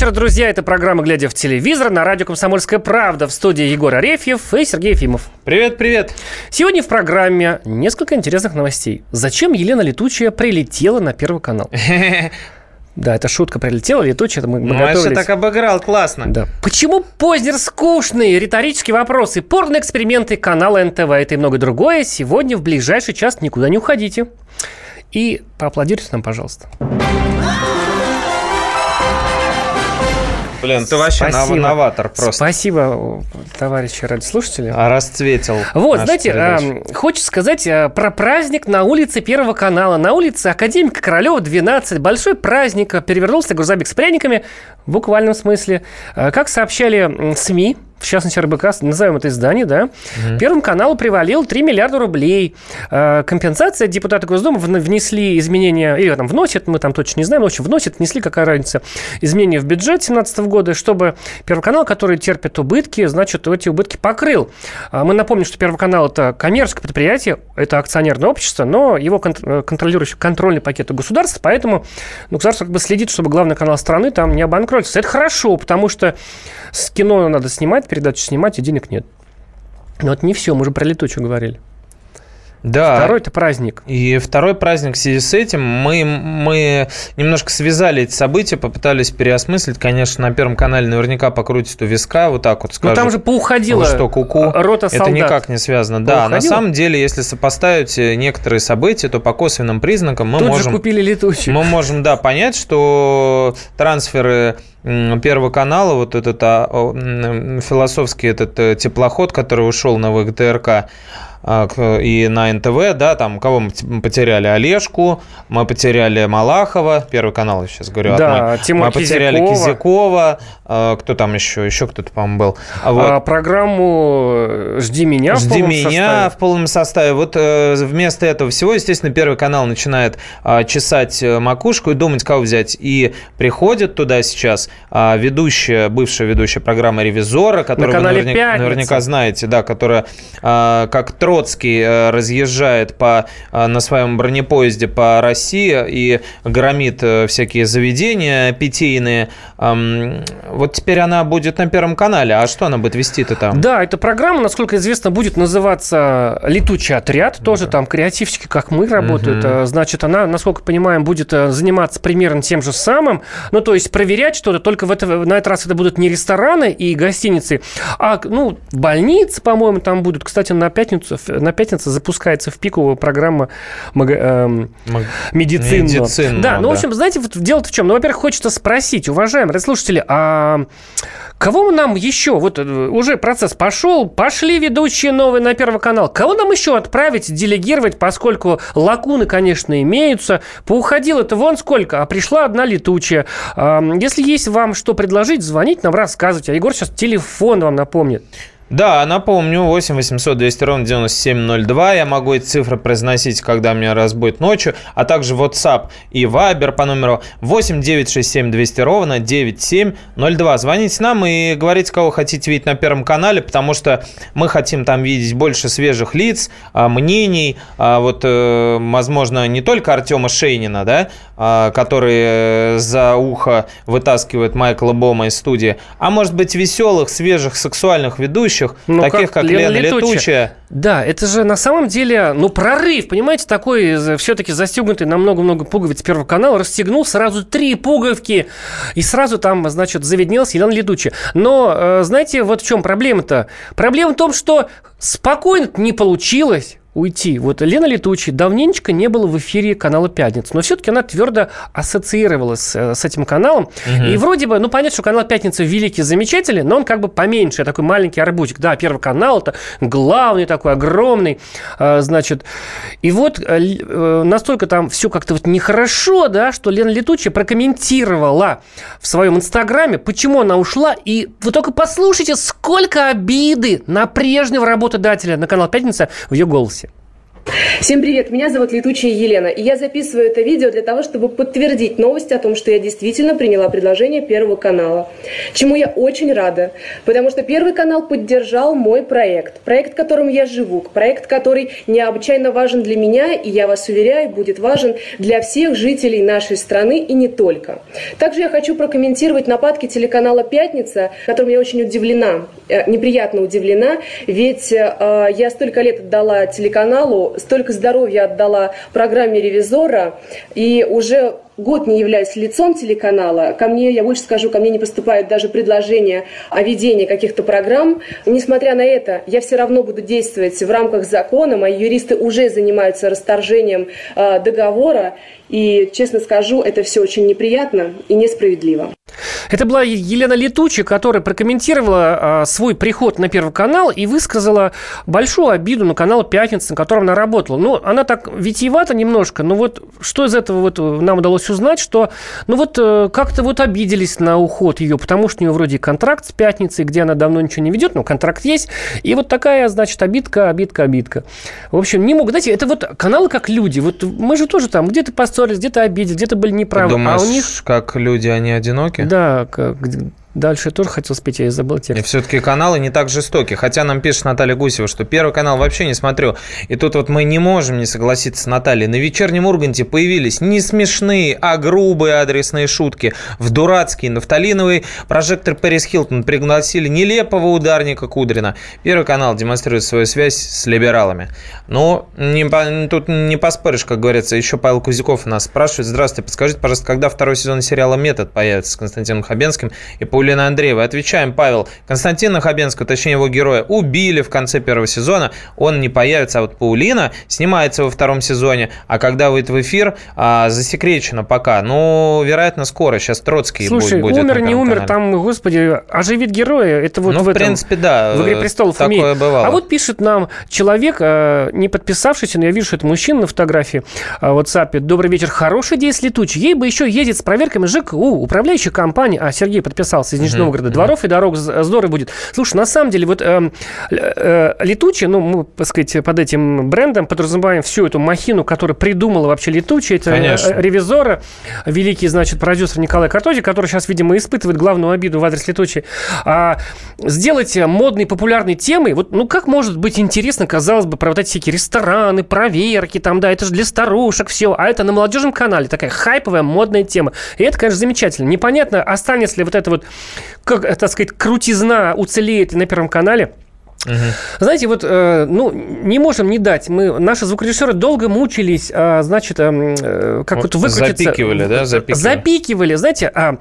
Вечер, друзья. Это программа «Глядя в телевизор» на радио «Комсомольская правда» в студии Егор Арефьев и Сергей Ефимов. Привет, привет. Сегодня в программе несколько интересных новостей. Зачем Елена Летучая прилетела на Первый канал? Да, это шутка прилетела, летучая, мы, мы Маша готовились. так обыграл, классно. Да. Почему Познер скучный? Риторические вопросы, порно-эксперименты канала НТВ, это и многое другое. Сегодня в ближайший час никуда не уходите. И поаплодируйте нам, пожалуйста. Блин, ты вообще Спасибо. новатор просто. Спасибо, товарищи радиослушатели. А расцветил. Вот, знаете, а, хочется сказать а, про праздник на улице Первого канала. На улице Академика Королева, 12. Большой праздник. Перевернулся грузовик с пряниками в буквальном смысле. А, как сообщали СМИ, в частности РБК, назовем это издание, да, угу. Первому каналу привалил 3 миллиарда рублей. Э, компенсация депутаты Госдумы внесли изменения, или там вносят, мы там точно не знаем, но в общем вносят, внесли, какая разница, изменения в бюджет 2017 года, чтобы Первый канал, который терпит убытки, значит, эти убытки покрыл. А мы напомним, что Первый канал – это коммерческое предприятие, это акционерное общество, но его э, контролирующий контрольный пакет государства, поэтому ну, государство как бы следит, чтобы главный канал страны там не обанкротился. Это хорошо, потому что с кино надо снимать, передачу снимать, и денег нет. Но это не все, мы же про летучую говорили. Да. Второй это праздник. И второй праздник в связи с этим мы, мы немножко связали эти события, попытались переосмыслить. Конечно, на Первом канале наверняка покрутят у виска, вот так вот скажут. Но там же поуходило что куку. рота солдат. Это никак не связано. Поуходило? Да, на самом деле, если сопоставить некоторые события, то по косвенным признакам мы Тут можем... же купили летучую. Мы можем, да, понять, что трансферы Первого канала, вот этот а, философский этот э, теплоход, который ушел на ВГТРК, и на НТВ, да, там кого мы потеряли? Олежку, мы потеряли Малахова, Первый канал, я сейчас говорю, да, Тимур мы потеряли Кизякова, а, кто там еще, еще кто-то, по-моему, был. А вот. а, программу «Жди меня» «Жди в меня» составе. в полном составе. Вот э, вместо этого всего, естественно, Первый канал начинает чесать э, макушку и думать, кого взять. И приходит туда сейчас ведущая, бывшая ведущая программы «Ревизора», которую вы наверняка, наверняка знаете, да, которая как Троцкий э, разъезжает по, э, на своем бронепоезде по России и громит э, всякие заведения питейные. Вот теперь она будет на Первом канале. А что она будет вести-то там? Да, эта программа, насколько известно, будет называться «Летучий отряд». Тоже там креативщики, как мы, работают. Угу. Значит, она, насколько понимаем, будет заниматься примерно тем же самым. Ну, то есть проверять что-то. Только в это, на этот раз это будут не рестораны и гостиницы, а, ну, больницы, по-моему, там будут. Кстати, на пятницу на пятницу запускается в пиковую программа мага, э, Маг... медицинная. Медицинную, да, ну, в общем, знаете, вот дело в чем? Ну, во-первых, хочется спросить, уважаемые слушатели, а кого нам еще, вот э, уже процесс пошел, пошли ведущие новые на Первый канал, кого нам еще отправить, делегировать, поскольку лакуны, конечно, имеются, поуходило это вон сколько, а пришла одна летучая. Если есть вам что предложить, звонить нам, рассказывать. А Егор сейчас телефон вам напомнит. Да, напомню, 8 800 200 ровно 9702. Я могу эти цифры произносить, когда меня разбудит ночью, а также WhatsApp и Viber по номеру 8 967 200 ровно 9702. Звоните нам и говорите, кого хотите видеть на Первом канале, потому что мы хотим там видеть больше свежих лиц, а, мнений. А, вот, э, возможно, не только Артема Шейнина, да, а, который э, за ухо вытаскивает Майкла Бома из студии, а может быть веселых, свежих, сексуальных ведущих, ну, таких как, как Лена, Лена Летучая. Летучая. Да, это же на самом деле, ну, прорыв, понимаете, такой все-таки застегнутый на много-много пуговиц Первого канала, расстегнул сразу три пуговки, и сразу там, значит, заведнелась Елена Летучая. Но, э, знаете, вот в чем проблема-то? Проблема в том, что спокойно не получилось уйти. Вот Лена Летучий давненько не было в эфире канала «Пятница», но все-таки она твердо ассоциировалась э, с этим каналом. Угу. И вроде бы, ну, понятно, что канал «Пятница» великий, замечательный, но он как бы поменьше, такой маленький арбузик. Да, Первый канал – это главный такой, огромный, э, значит. И вот э, настолько там все как-то вот нехорошо, да, что Лена Летучая прокомментировала в своем инстаграме, почему она ушла. И вы только послушайте, сколько обиды на прежнего работодателя на канал «Пятница» в ее голосе. Всем привет, меня зовут Летучая Елена, и я записываю это видео для того, чтобы подтвердить новость о том, что я действительно приняла предложение Первого канала, чему я очень рада, потому что Первый канал поддержал мой проект, проект, которым я живу, проект, который необычайно важен для меня, и я вас уверяю, будет важен для всех жителей нашей страны и не только. Также я хочу прокомментировать нападки телеканала «Пятница», которым я очень удивлена, э, неприятно удивлена, ведь э, я столько лет отдала телеканалу, столько здоровья отдала программе «Ревизора», и уже год не являюсь лицом телеканала, ко мне, я больше скажу, ко мне не поступают даже предложения о ведении каких-то программ. Несмотря на это, я все равно буду действовать в рамках закона. Мои юристы уже занимаются расторжением э, договора. И, честно скажу, это все очень неприятно и несправедливо. Это была Елена Летучая, которая прокомментировала а, свой приход на Первый канал и высказала большую обиду на канал «Пятница», на котором она работала. Ну, она так витиевата немножко, но вот что из этого вот нам удалось узнать, что, ну вот э, как-то вот обиделись на уход ее, потому что у нее вроде контракт с «Пятницей», где она давно ничего не ведет, но контракт есть, и вот такая, значит, обидка, обидка, обидка. В общем, не могут, знаете, это вот каналы как люди, вот мы же тоже там где-то поссорились, где-то обиделись, где-то были неправы. Думаешь, а у них... как люди, они одиноки? Да, как, Дальше тоже хотел спеть, я забыл текст. И все-таки каналы не так жестоки. Хотя нам пишет Наталья Гусева, что первый канал вообще не смотрю. И тут вот мы не можем не согласиться с Натальей. На вечернем Урганте появились не смешные, а грубые адресные шутки. В дурацкий нафталиновый прожектор Пэрис Хилтон пригласили нелепого ударника Кудрина. Первый канал демонстрирует свою связь с либералами. Но не, тут не поспоришь, как говорится. Еще Павел Кузяков нас спрашивает. Здравствуйте, подскажите, пожалуйста, когда второй сезон сериала «Метод» появится с Константином Хабенским и по Паулина Андреева. Отвечаем, Павел. Константина Хабенского, точнее его героя, убили в конце первого сезона. Он не появится, а вот Паулина снимается во втором сезоне. А когда выйдет в эфир, а, засекречено пока. Ну, вероятно, скоро. Сейчас Троцкий Слушай, будет. умер, не умер, канале. там, господи, оживит героя. Это вот ну, в, в этом, принципе, да. В «Игре престолов» такое имеет. бывало. А вот пишет нам человек, э, не подписавшийся, но я вижу, что это мужчина на фотографии в WhatsApp. Добрый вечер. Хорошая идея с летучей. Ей бы еще ездить с проверками ЖКУ, управляющей компании. А, Сергей подписался из Нижнего Новгорода. Дворов и дорог здорово будет. Слушай, на самом деле, вот э, э, летучая, ну, мы, так сказать, под этим брендом подразумеваем всю эту махину, которая придумала вообще летучая. Это Конечно. ревизора, великий, значит, продюсер Николай Картози, который сейчас, видимо, испытывает главную обиду в адрес летучей. А сделать модной, популярной темой, вот, ну, как может быть интересно, казалось бы, про вот эти всякие рестораны, проверки, там, да, это же для старушек все, а это на молодежном канале такая хайповая, модная тема. И это, конечно, замечательно. Непонятно, останется ли вот это вот как, так сказать, крутизна уцелеет на Первом канале. Угу. Знаете, вот, э, ну, не можем не дать. Мы, наши звукорежиссеры долго мучились, э, значит, э, как вот, вот выкрутиться. Запикивали, да? Запикивали. Запикивали, знаете. А,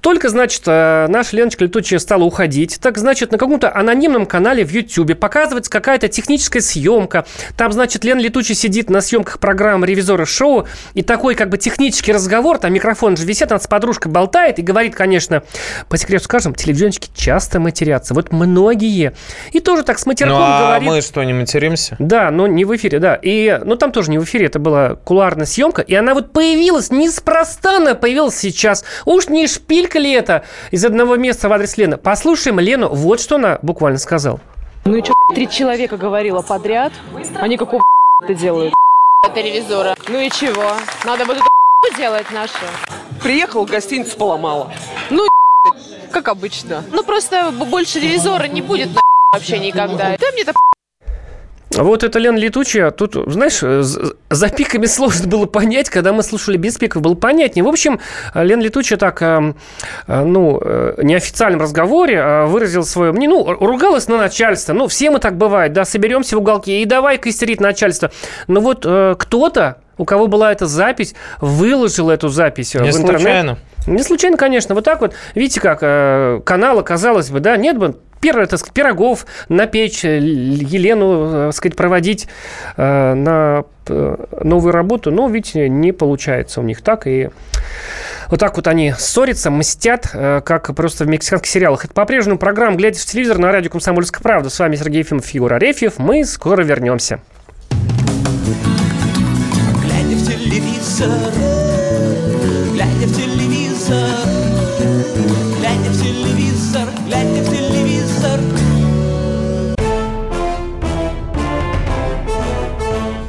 только, значит, э, наша Леночка Летучая стала уходить. Так, значит, на каком-то анонимном канале в Ютьюбе показывается какая-то техническая съемка. Там, значит, Лена Летучая сидит на съемках программы «Ревизоры шоу», и такой, как бы, технический разговор, там микрофон же висит, она с подружкой болтает и говорит, конечно, по секрету скажем, телевизионщики часто матерятся. Вот многие. И тоже так с матерком ну, а говорит. мы что, не материмся? Да, но не в эфире, да. И, ну, там тоже не в эфире, это была куларная съемка. И она вот появилась, неспроста она появилась сейчас. Уж не шпилька ли это из одного места в адрес Лены? Послушаем Лену, вот что она буквально сказала. Ну и что, три человека говорила подряд, они какого это делают? Это ревизора. Ну и чего? Надо вот это делать наше. Приехал, гостиницу поломала. Ну как обычно. Ну просто больше ревизора не будет на вообще никогда. Да мне это вот это Лена Летучая. Тут, знаешь, за пиками сложно было понять. Когда мы слушали без пиков, было понятнее. В общем, Лена Летучая так, э, э, ну, э, неофициальном разговоре выразил свое мнение. Ну, ругалась на начальство. Ну, все мы так бывает, да, соберемся в уголке и давай-ка истерить начальство. Но вот кто-то, у кого была эта запись, выложил эту запись Не в интернет. случайно. Не случайно, конечно. Вот так вот. Видите, как канал, казалось бы, да, нет бы первое, так сказать, пирогов напечь, э, Елену, так сказать, проводить э, на э, новую работу, но ведь не получается у них так, и вот так вот они ссорятся, мстят, как просто в мексиканских сериалах. Это по-прежнему программа «Глядя в телевизор» на радио «Комсомольская правда». С вами Сергей Ефимов, Фигур Арефьев. Мы скоро вернемся. Глядя в телевизор, глядя в телевизор,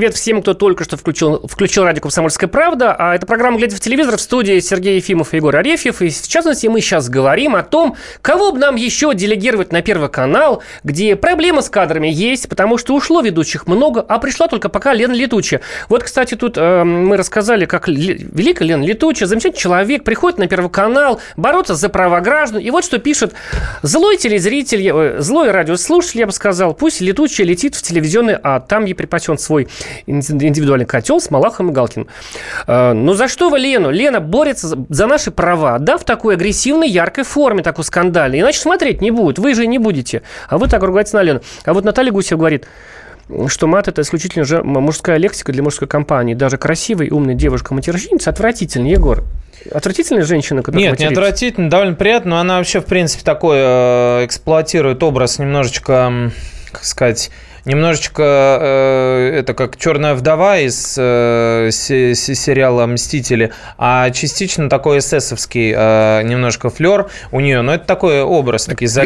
Привет всем, кто только что включил, включил радио «Комсомольская правда». А это программа «Глядя в телевизор» в студии Сергей Ефимов и Егор Арефьев. И в частности мы сейчас говорим о том, кого бы нам еще делегировать на Первый канал, где проблемы с кадрами есть, потому что ушло ведущих много, а пришла только пока Лена Летучая. Вот, кстати, тут э, мы рассказали, как великая Лена Летучая, замечательный человек, приходит на Первый канал бороться за права граждан. И вот что пишет злой телезритель, э, злой радиослушатель, я бы сказал, пусть Летучая летит в телевизионный ад, там ей припасен свой индивидуальный котел с Малахом и Галкиным. Э, Ну за что вы Лену? Лена борется за- наши права, да, в такой агрессивной, яркой форме, такой скандальной. Иначе смотреть не будет, вы же не будете. А вы так ругаетесь на Лену. А вот Наталья Гусева говорит, что мат – это исключительно же мужская лексика для мужской компании. Даже красивая умная девушка-матерщинница отвратительная, Егор. Отвратительная женщина, которая Нет, не матерится. отвратительно, довольно приятно, но она вообще, в принципе, такой э, эксплуатирует образ немножечко, как сказать, немножечко э, это как черная вдова из э, се- се- сериала Мстители, а частично такой эсэсовский э, немножко флер у нее. Но это такой образ, такие зал-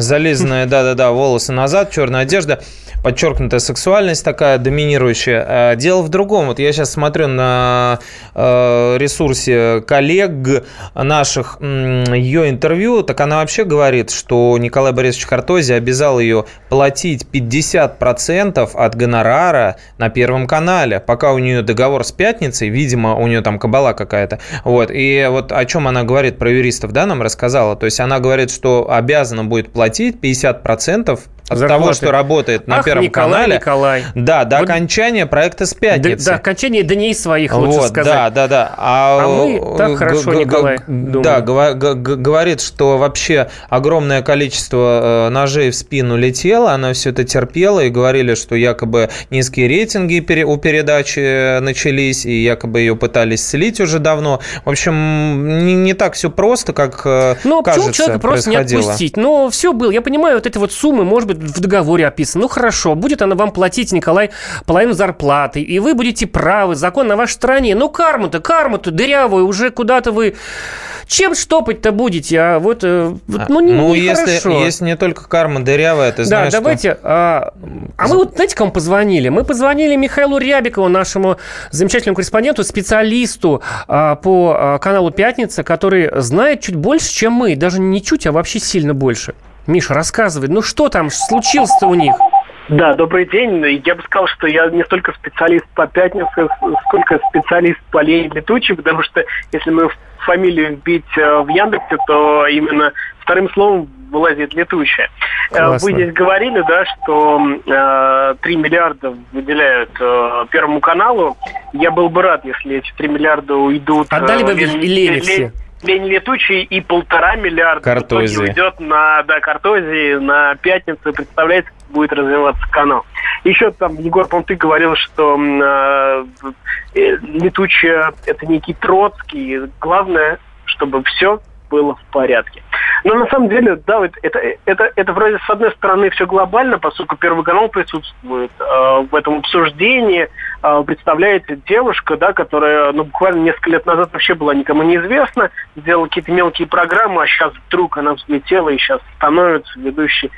зализанные, да-да-да, волосы назад, черная одежда, подчеркнутая сексуальность такая доминирующая. А Дело в другом. Вот я сейчас смотрю на э, ресурсе коллег наших ее интервью, так она вообще говорит, что Николай Борисович Картози обязал ее платить 50% от гонорара на Первом канале, пока у нее договор с пятницей, видимо, у нее там кабала какая-то. Вот. И вот о чем она говорит про юристов, да, нам рассказала. То есть она говорит, что обязана будет платить 50% от Зарплаты. того, что работает на Ах, Первом Николай, канале. Николай. Да, до Вот- окончания проекта с пятницы. Да, окончание дней своих, лучше Вот, сказать. да, да, да. А, А мы так хорошо, Николай, думаем. Да, говорит, что вообще огромное количество э, ножей в спину летело, она все это терпела, и говорили, что якобы низкие рейтинги у передачи начались, и якобы ее пытались слить уже давно. В общем, не, не так все просто, как э, Ну, почему кажется, человека просто не отпустить? Ну, все было. Я понимаю, вот эти вот суммы, может быть, в договоре описаны. Ну, хорошо, будет она вам платить, Николай, половину зарплаты, и вы будете правы, закон на вашей стороне. Ну, карму-то, карму-то дырявую, уже куда-то вы... Чем штопать-то будете? А вот, э, вот, ну, не, ну, нехорошо. если, если не только карма дырявая, ты Да, знаешь, что- давайте. А, а мы вот, знаете, кому позвонили? Мы позвонили Михаилу Рябикову, нашему замечательному корреспонденту, специалисту а, по а, каналу «Пятница», который знает чуть больше, чем мы. Даже не чуть, а вообще сильно больше. Миша, рассказывай, ну что там случилось-то у них? Да, добрый день. Я бы сказал, что я не столько специалист по пятнице, сколько специалист по лени летучей, потому что если мы фамилию вбить э, в Яндексе, то именно вторым словом вылазит летучая. Э, Классно. Вы здесь говорили, да, что э, 3 миллиарда выделяют э, Первому каналу. Я был бы рад, если эти 3 миллиарда уйдут... э, Отдали бы Лен- Лене. Лень летучий и полтора миллиарда в уйдет на да, Картозии, на пятницу. Представляете, будет развиваться канал. Еще там, Егор, по ты говорил, что э, э, летучая это некий Троцкий. Главное, чтобы все было в порядке. Но на самом деле, да, вот это, это, это вроде с одной стороны все глобально, поскольку Первый канал присутствует э, в этом обсуждении, э, представляет девушка, да, которая ну, буквально несколько лет назад вообще была никому неизвестна, сделала какие-то мелкие программы, а сейчас вдруг она взлетела и сейчас становится ведущей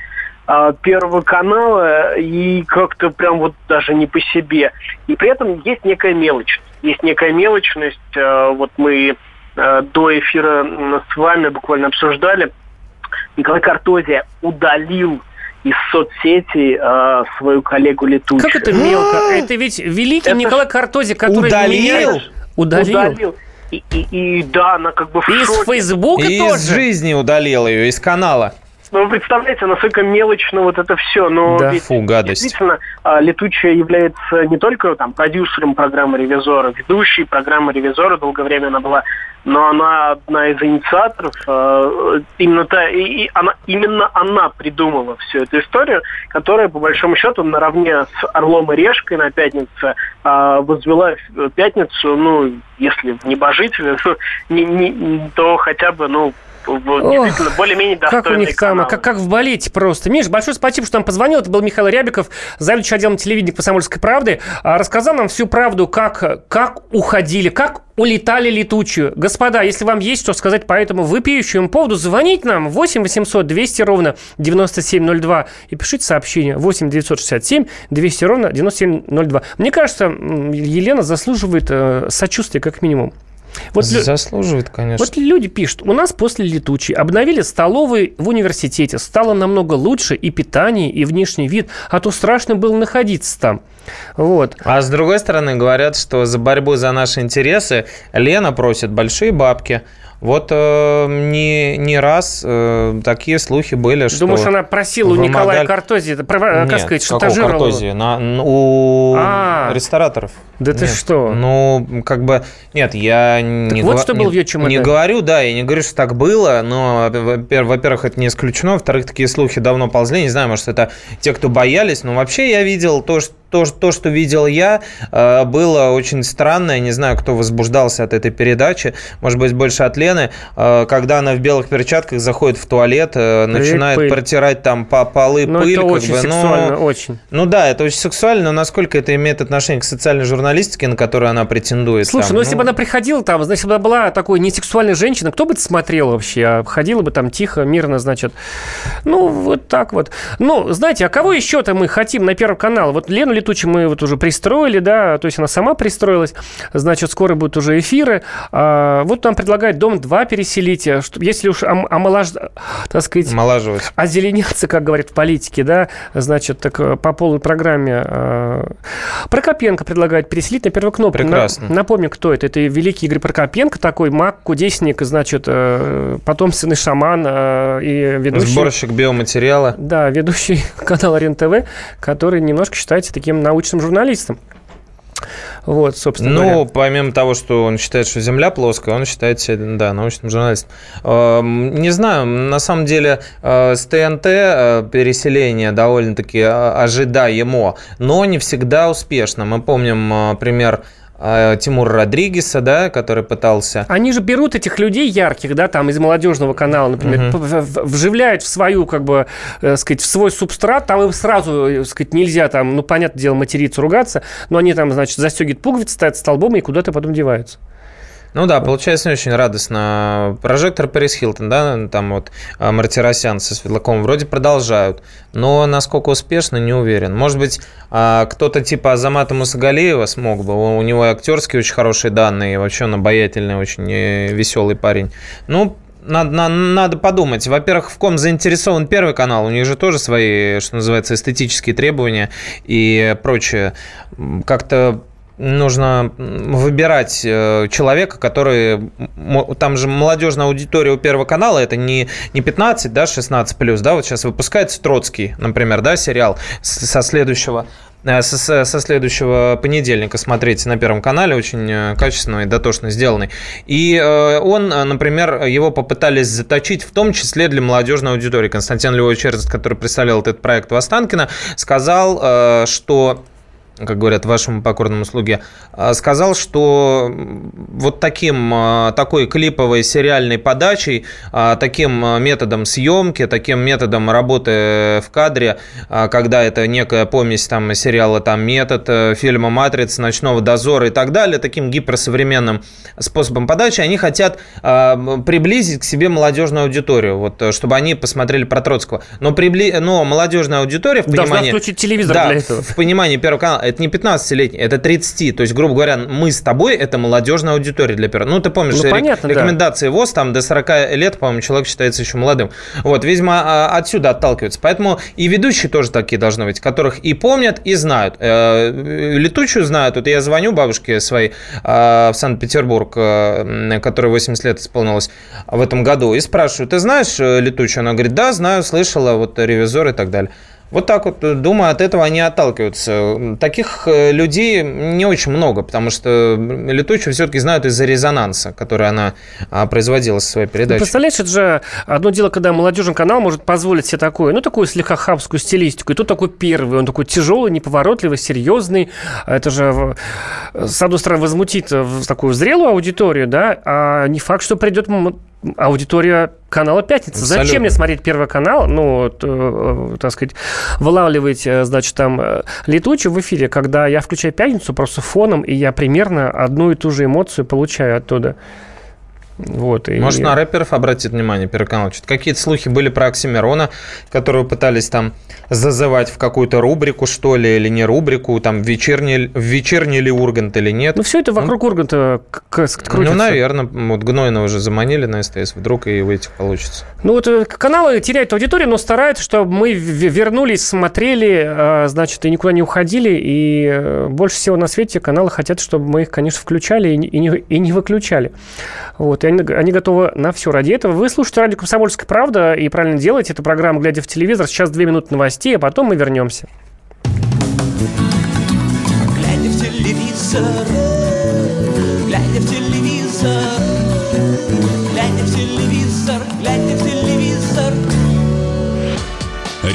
э, Первого канала и как-то прям вот даже не по себе. И при этом есть некая мелочь. Есть некая мелочность. э, вот мы э, до эфира с вами буквально обсуждали. Николай Картозия удалил из соцсети э, свою коллегу Летучую. Как это мелко? Это ведь великий Это Николай Картози, который Удалил? меняет- Удалил. Удалил. И, и- и да, она как бы в И из шоке. Фейсбука И тоже. из жизни удалил ее, из канала. Ну, вы представляете, насколько мелочно вот это все. Но Да. ведь Фу, гадость. Действительно, а, летучая является не только там продюсером программы «Ревизора», ведущей программы «Ревизора» долгое время она была, но она одна из инициаторов. а, Именно, та, и, она, именно она придумала всю эту историю, которая, по большому счету, наравне с «Орлом и Решкой» на пятнице а, возвела пятницу, ну, если в небожители, ну, не, не- то хотя бы, ну, более-менее Как у достойный них там, канал. как, как в балете просто. Миш, большое спасибо, что нам позвонил. Это был Михаил Рябиков, заведующий отделом телевидения «Комсомольской правды». А, Рассказал нам всю правду, как, как уходили, как улетали летучую. Господа, если вам есть что сказать по этому вопиющему поводу, звоните нам 8 800 200 ровно 9702 и пишите сообщение 8 967 200 ровно 9702. Мне кажется, Елена заслуживает э, сочувствия как минимум. Вот Заслуживает, конечно. вот люди пишут, у нас после летучей обновили столовые в университете. Стало намного лучше и питание, и внешний вид, а то страшно было находиться там. Вот. А с другой стороны, говорят, что за борьбу за наши интересы Лена просит большие бабки. Вот э, не, не раз э, такие слухи были, что... Думаешь, она просила у Николая вымогали- Картози, это, как Нет, сказать, шантажировала? Картозии? На- у А. рестораторов. Да ты Нет. что? Ну, как бы... Нет, я не, вот гова- что было в не, чемодане. не говорю, да, я не говорю, что так было, но, во-пер- во-первых, это не исключено, во-вторых, такие слухи давно ползли, не знаю, может, это те, кто боялись, но вообще я видел то, что то, то, что видел я, э, было очень странно. Я не знаю, кто возбуждался от этой передачи. Может быть, больше от Лены. Э, Когда она в белых перчатках заходит в туалет, э, начинает пыль. протирать там по полы Ну, пыль. это как очень бы, ну, сексуально, очень. ну да, это очень сексуально, но насколько это имеет отношение к социальной журналистике, на которую она претендует? Слушай, там, ну если бы она приходила там, значит, бы была такой несексуальной женщиной, кто бы это смотрел вообще? А Ходила бы там тихо, мирно, значит. Ну, вот так вот. Ну, знаете, а кого еще-то мы хотим на Первый канал? Вот Лену Летучую мы вот уже пристроили, да, то есть она сама пристроилась. Значит, скоро будут уже эфиры. А, вот нам предлагают Дом-2 переселить. а, что- Если уж ом- омолаж... так сказать, Омолаживать. озеленяться, как говорят в политике, да, значит, так э, по полной программе. э, Прокопенко предлагает переселить на первую кнопку. Прекрасно. На- напомню, кто это. Это великий Игорь Прокопенко, такой маг, кудесник, значит, э, потомственный шаман э, и ведущий... Сборщик биоматериала. Да, ведущий канала РЕН-ТВ, который немножко считается таким научным журналистом. Вот, собственно Ну, говоря. помимо того, что он считает, что Земля плоская, он считает себя, да, научным журналистом. Эм, Не знаю, на самом деле э, с ТНТ э, переселение довольно-таки э, ожидаемо, но не всегда успешно. Мы помним пример Тимура Родригеса, да, который пытался... Они же берут этих людей ярких, да, там из молодежного канала, например, в- вживляют в свою, как бы, э, сказать, в свой субстрат, там им сразу, э, сказать, нельзя там, ну, понятное дело, материться, ругаться, но они там, значит, застегивают пуговицы, стоят столбом и куда-то потом деваются. Ну да, получается не очень радостно. Прожектор Пэрис Хилтон, да, там вот а, Мартиросян со Светлаковым вроде продолжают, но насколько успешно, не уверен. Может быть, а, кто-то типа Азамата Мусагалиева смог бы, у него и актерские очень хорошие данные, и вообще он обаятельный, очень э, веселый парень. Ну, надо, на- надо подумать. Во-первых, в ком заинтересован Первый канал. У них же тоже свои, что называется, эстетические требования и прочее. Как-то нужно выбирать э, человека, который... Там же молодежная аудитория у Первого канала, это не, не 15, да, 16 плюс, да, вот сейчас выпускается Троцкий, например, да, сериал со следующего э, со, следующего понедельника смотрите на Первом канале, очень э, качественно и дотошно сделанный. И он, например, его попытались заточить в том числе для молодежной аудитории. Константин Львович который представлял этот проект в Останкино, сказал, что как говорят, вашему покорному слуге, а, сказал, что вот таким, а, такой клиповой сериальной подачей, а, таким методом съемки, таким методом работы в кадре, когда это некая помесь там сериала там «Метод», э, фильма «Матрица», «Ночного дозора» и так далее, таким гиперсовременным способом подачи, они хотят приблизить к себе молодежную аудиторию, вот, э, чтобы они посмотрели про Троцкого. Но, прибли... Но молодежная аудитория в Должна понимании... включить телевизор Да, для этого. в понимании Первого канала это не 15-летний, это 30. То есть, грубо говоря, мы с тобой это молодежная аудитория для первого. Ну, ты помнишь, Ну, понятно, да. рекомендации ВОЗ, там до 40 лет, по-моему, человек считается еще молодым. Вот, видимо, а, отсюда отталкиваются. Поэтому и ведущие тоже такие должны быть, которых и помнят, и знают. Э, Летучую знают. Вот я звоню бабушке своей э, в Санкт-Петербург, э, которой 80 лет исполнилось в этом году, и спрашиваю, ты знаешь э, Летучую? Она говорит, да, знаю, слышала, вот ревизор и так далее. Вот так вот, э, думаю, от этого они отталкиваются. Таких э, людей не очень много, потому что летучую все-таки знают из-за резонанса, который она а, производила со своей Ну, передачей. представляешь, это же одно дело, когда молодежный канал может позволить себе такое, ну, такую слегка хабскую стилистику. И тут такой первый, он такой тяжелый, неповоротливый, серьезный. Это же, э, с одной стороны, возмутит такую зрелую аудиторию, да, а не факт, что придет аудитория канала «Пятница». Зачем Абсолютно. мне смотреть Первый канал, ну, вот, э, э, так сказать, вылавливать, э, значит, там летучую в эфире, когда я включаю «Пятницу» просто фоном, и я примерно одну и ту же эмоцию получаю оттуда. Вот, и- Может, на рэперов обратит внимание Первый канал? Что-то какие-то слухи были про Оксимирона, которого пытались там зазывать в какую-то рубрику, что ли, или не рубрику, там, вечерний, вечерний ли Ургант или нет. Ну, все это вокруг Урганта к- к- крутится. Ну, наверное, вот Гнойна уже заманили на СТС, вдруг и этих получится. Ну, вот э, каналы теряют аудиторию, но стараются, чтобы мы вернулись, смотрели, а, значит, и никуда не уходили. И э, больше всего на свете каналы хотят, чтобы мы их, конечно, включали и не, и не, и не выключали. Вот, и они, готовы на все ради этого. Вы слушаете радио «Комсомольская правда» и правильно делаете. эту программу «Глядя в телевизор». Сейчас две минуты новостей, а потом мы вернемся. Глядя в телевизор,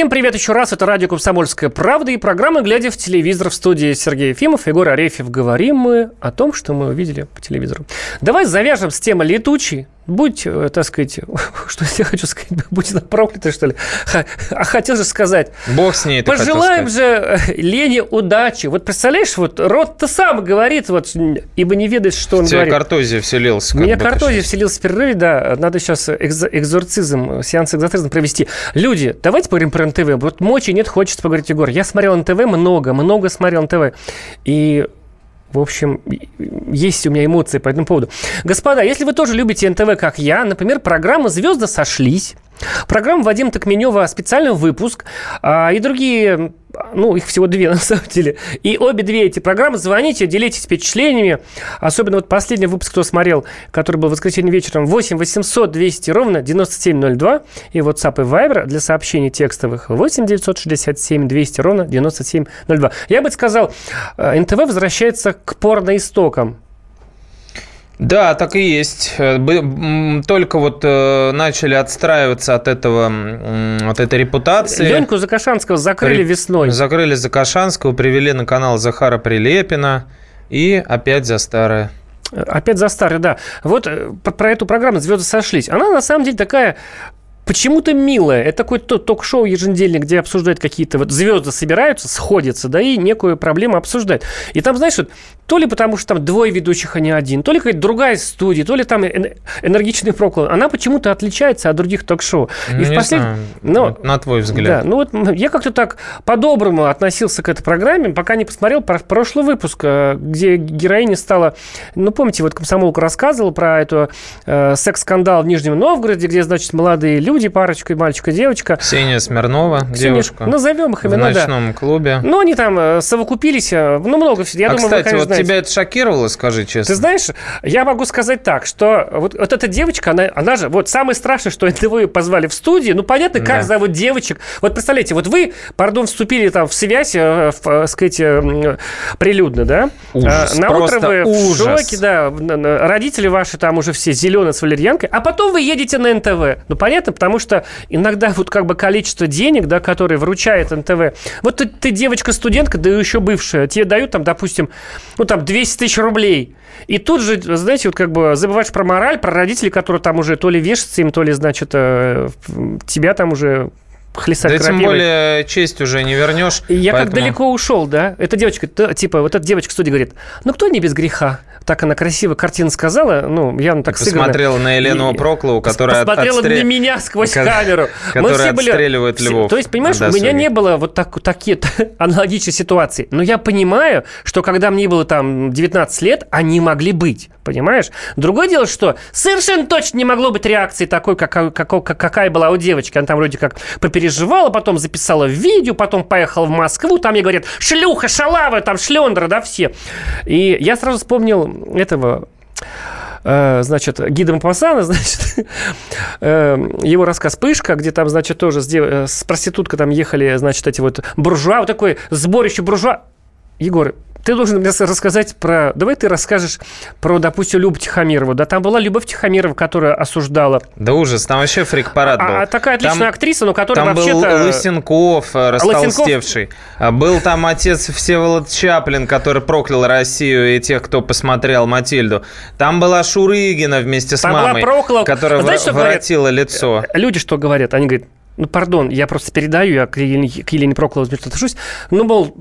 Всем привет еще раз. Это радио «Комсомольская правда» и программа «Глядя в телевизор» в студии Сергей Ефимов, Егор Арефьев. Говорим мы о том, что мы увидели по телевизору. Давай завяжем с темой летучий. Будь, э, так сказать, что я хочу сказать, будь она проклята, что ли. А хотел же сказать, Бог с ней, Пожелаем же э, Лене удачи. Вот представляешь, вот рот-то сам говорит, вот, ибо не ведает, что он В тебя говорит. картозия вселился. У меня картозия вселился в перерыве, да. Надо сейчас экзо- экзорцизм, сеанс экзорцизма провести. Люди, давайте поговорим про НТВ. Вот мочи нет, хочется поговорить, Егор. Я смотрел НТВ много, много смотрел НТВ. И в общем, есть у меня эмоции по этому поводу. Господа, если вы тоже любите НТВ, как я, например, программа «Звезды сошлись», программа Вадима Токменева «Специальный выпуск» а, и другие, ну, их всего две на самом деле. И обе две эти программы, звоните, делитесь впечатлениями. Особенно вот последний выпуск, кто смотрел, который был в воскресенье вечером, 8 800 200 ровно 9702 и WhatsApp и Viber для сообщений текстовых 8 967 200 ровно 9702. Я бы сказал, э, НТВ возвращается к порноистокам. Да, так и есть. Э, Только вот э, начали отстраиваться от этого, от этой репутации. Леньку Закашанского закрыли весной. Закрыли Закашанского, привели на канал Захара Прилепина. И опять за старое. Опять за старый, да. Вот э, про, эту программу «Звезды сошлись». Она на самом деле такая почему-то милая. Это такой то- ток-шоу еженедельник, где обсуждают какие-то вот звезды собираются, сходятся, да, и некую проблему обсуждают. И там, знаешь, вот, то ли потому, что там двое ведущих, а не один, то ли какая-то другая студия, то ли там эн- энергичный проклад. Она почему-то отличается от других ток-шоу. Ну, и в послед- вот на твой Да, взгляд. ну вот я как-то так по-доброму относился к этой программе, пока не посмотрел про- прошлый выпуск, э, где героиня стала... Ну, помните, вот комсомолка рассказывала про эту э, секс-скандал в Нижнем Новгороде, где, значит, молодые люди парочка, мальчик и девочка. Ксения Смирнова, Ксения- девушка. Назовем их в имена, да. ночном клубе. Ну, они там э, совокупились, э, ну, много всего. Я а, думаю, вы, кстати, конечно, вот знаете. Тебя это шокировало, скажи честно? Ты знаешь, я могу сказать так, что вот, вот эта девочка, она, она же, вот самое страшное, что НТВ ее позвали в студию, ну, понятно, как Да. зовут девочек. Вот представляете, вот вы, пардон, вступили там в связь, э, в, э, сказать, э, прилюдно, да? Ужас, А, на утро вы ужас. в шоке, да, родители ваши там уже все зеленые с валерьянкой, а потом вы едете на НТВ. Ну, понятно, потому что иногда вот как бы количество денег, да, которые вручает НТВ. Вот ты, ты девочка-студентка, да еще бывшая, тебе дают там, допустим, ну, там 200 тысяч рублей. И тут же, знаете, вот как бы забываешь про мораль, про родителей, которые там уже то ли вешаться им, то ли, значит, э, тебя там уже хлестать Да тем крапивой. более честь уже не вернешь. Я как поэтому- далеко ушел, да? Эта девочка, типа, вот эта девочка в студии говорит, ну кто не без греха? Так она красиво картину сказала, ну, явно так сыграно. Посмотрела на Елену И- Проклову, которая от- Посмотрела отстре- на меня сквозь ко- камеру. Мы которая все были- отстреливает львов То есть, понимаешь, у меня не было вот так, такие аналогичной ситуации. Но я понимаю, что когда мне было там 19 лет, они могли быть. Понимаешь? Другое дело, что совершенно точно не могло быть реакции такой, какая, какой- какая была у девочки. Она там вроде как попереживала, потом записала видео, потом поехала в Москву, там ей говорят, шлюха, шалава, там шлендра, да, все. И я сразу вспомнил этого э, значит, гида Мапасана, значит, э, его рассказ «Пышка», где там, значит, тоже э, с проституткой там ехали, значит, эти вот буржуа, вот такое сборище буржуа. Егор, ты должен мне рассказать про... Давай ты расскажешь про, допустим, Любу Тихомирову. Да, там была Любовь Тихомирова, которая осуждала. Да ужас, там вообще фрик-парад был. А, а такая отличная Там- актриса, но которая Там был вообще-то... Лысенков, э, растолстевший. А Был там отец Всеволод Чаплин, который проклял Россию и тех, кто посмотрел Матильду. Там была Шурыгина вместе с Там была мамой, Прохлова. которая Знаешь, вор- что говорят? воротила лицо. Люди что говорят? Они говорят, ну, пардон, я просто передаю, я к Елене, к Елене Прокловой отношусь. Ну, мол,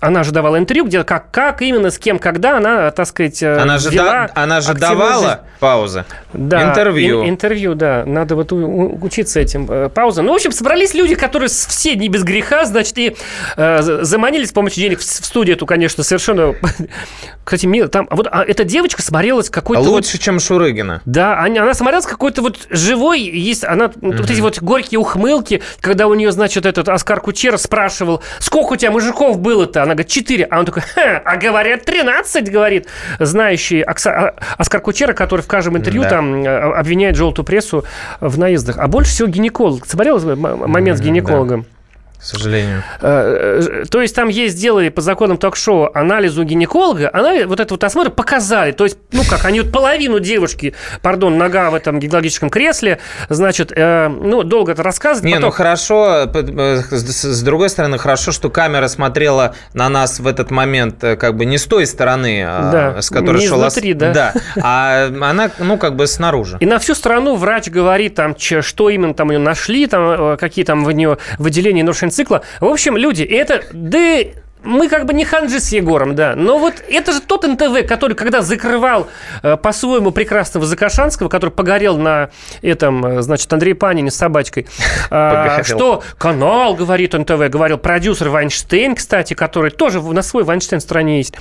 она же давала интервью, где как, как именно, с кем, когда она, так сказать, э, Она же, вела да- она же давала жизнь. паузы. Да, Интервью. ин- интервью, да. Надо вот у- у- учиться этим. Э, Пауза. Ну, в общем, собрались люди, которые все не без греха, значит, и э, за- заманили с помощью денег в, в студию эту, конечно, совершенно... Кстати, мило. Там, а вот а эта девочка смотрелась какой-то... вот- Лучше, чем Шурыгина. да, они- она смотрелась какой-то вот живой, есть она, вот эти вот горькие ухмылки, когда у нее, значит, этот Оскар Кучера спрашивал, сколько у тебя мужиков было-то? Она говорит, 4. А он такой, «Ха, а говорят, 13, говорит, знающий Окса- а- Оскар Кучера, который в каждом интервью Да. там э, обвиняет желтую прессу в наездах. А больше всего гинеколог. Смотрел м- момент с гинекологом? К сожалению. Э, э, То есть там есть, сделали по законам ток-шоу анализу гинеколога, она вот этот вот осмотр показали. То есть, ну как, они вот половину девушки, пардон, нога в этом гинекологическом кресле, значит, э, ну, долго это рассказывать. Не, потом- ну хорошо, э, с другой стороны, хорошо, что камера смотрела на нас в этот момент как бы не с той стороны, а Да, с которой не шел ос- изнутри, да. Да, а она, ну, как бы снаружи. И на всю страну врач говорит, там, что именно там у нее нашли, там, какие там в нее выделения нарушения цикла. В общем, люди, это, да мы как бы не ханжи с Егором, да, но вот это же тот НТВ, который когда закрывал э, по-своему прекрасного Закашанского, который погорел на этом, э, значит, Андрей Панине с собачкой, Погорел. что канал, говорит НТВ, говорил продюсер Вайнштейн, кстати, который тоже в- на свой Вайнштейн стране есть,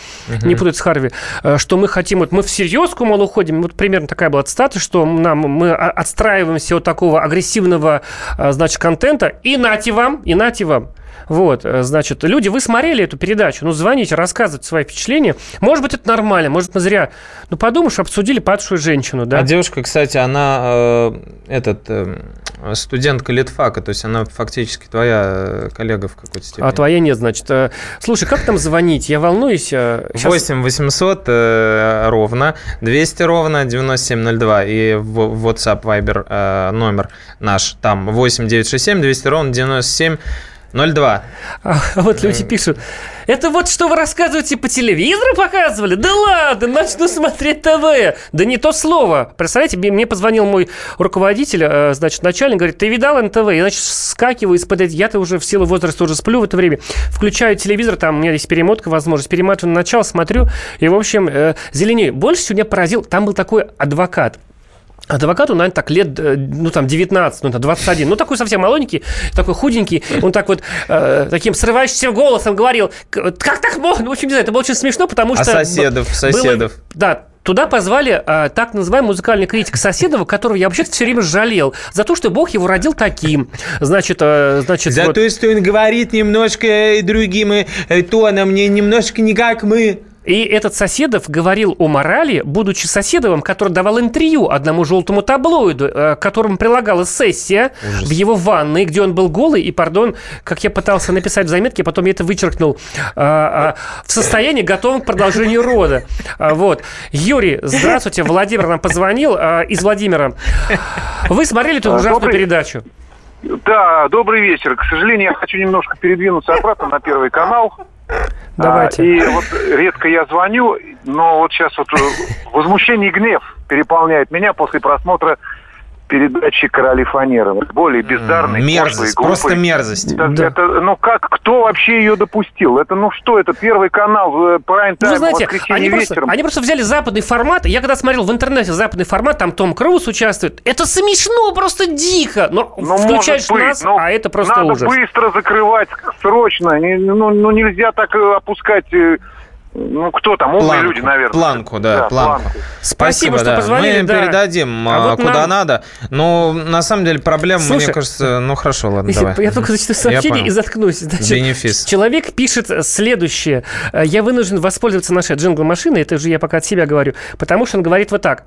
не путать с Харви, э, что мы хотим, вот мы всерьез, мол, уходим, вот примерно такая была цитата, что нам, мы а- отстраиваемся от такого агрессивного, э, значит, контента, и нате вам, и нате вам. Вот, э, значит, люди, вы смотрели эту передачу, ну, звоните, рассказывайте свои впечатления. Может быть, это нормально, может, мы зря. Ну, подумаешь, обсудили падшую женщину, да? А девушка, кстати, она э, этот э, студентка Литфака, то есть она фактически твоя э, коллега в какой-то степени. А твоя нет, значит. Э, Слушай, как там звонить? Я волнуюсь. щас- 8 800 э, ровно, 200 ровно, 9702. И в WhatsApp, Viber э, номер наш там 8 967 200 ровно 97 02. А вот люди пишут, это вот что вы рассказываете по телевизору показывали? Да ладно, начну смотреть ТВ. Да не то слово. Представляете, мне- позвонил мой руководитель, э, значит, начальник, говорит, ты видал НТВ? Я, значит, скакиваю из-под Я-то уже в силу возраста уже сплю в это время. Включаю телевизор, там у меня есть перемотка, возможность. Перематываю на начало, смотрю. И, в общем, э, зеленее. Больше всего меня поразил, там был такой адвокат. Адвокату, наверное, так лет, э, ну, там, 19, ну, там, 21. Ну, такой совсем молоденький, такой худенький. Он так вот, э, таким срывающимся голосом говорил, «К- как так можно? В общем, не знаю, это было очень смешно, потому А что... соседов, было- соседов? Да, Туда позвали а, так называемый музыкальный критик Соседова, которого я вообще-то все время жалел за то, что Бог его родил таким. Значит, а, значит, За вот- то, что он говорит немножко э, другим э, тоном, не немножко не как мы. И этот Соседов говорил о морали, будучи Соседовым, который давал интервью одному желтому таблоиду, э, к которому прилагалась сессия в его ванной, где он был голый, и, пардон, как я пытался написать в заметке, потом я это вычеркнул, а, а, в состоянии готовом к продолжению рода. А, Вот. Юрий, здравствуйте. Владимир нам позвонил а, из Владимира. Вы смотрели эту ужасную добрый- передачу? Да, добрый вечер. К сожалению, я хочу немножко передвинуться обратно на Первый канал. Давайте. А, и вот редко я звоню, но вот сейчас вот э, возмущение и гнев переполняет меня после просмотра передачи «Короли фанеры». Более бездарный, Мерзость, просто мерзость. Это, это, ну как, кто вообще ее допустил? Это ну что, это Первый канал, э, прайм Ну, тайм, вы знаете, они просто, вечером. они просто взяли западный формат. Я когда смотрел в интернете западный формат, там Том Круз участвует. Это смешно, просто дико. Но Ну, включаешь быть, нас, но а это просто надо ужас. быстро закрывать, срочно. Не- Ну, ну, нельзя так э, опускать... Ну, кто там? Умные Планку, люди, наверное. Планку, да, планку. Спасибо, что позвонили, Мы да. передадим А а, вот куда нам- надо. Но на самом деле проблема, Слушай, мне кажется, ну хорошо, ладно, Если давай. Я только зачитаю сообщение и заткнусь. Значит, Бенефис. Человек пишет следующее. Э, Я вынужден воспользоваться нашей джингл-машиной, это же я пока от себя говорю, потому что он говорит вот так.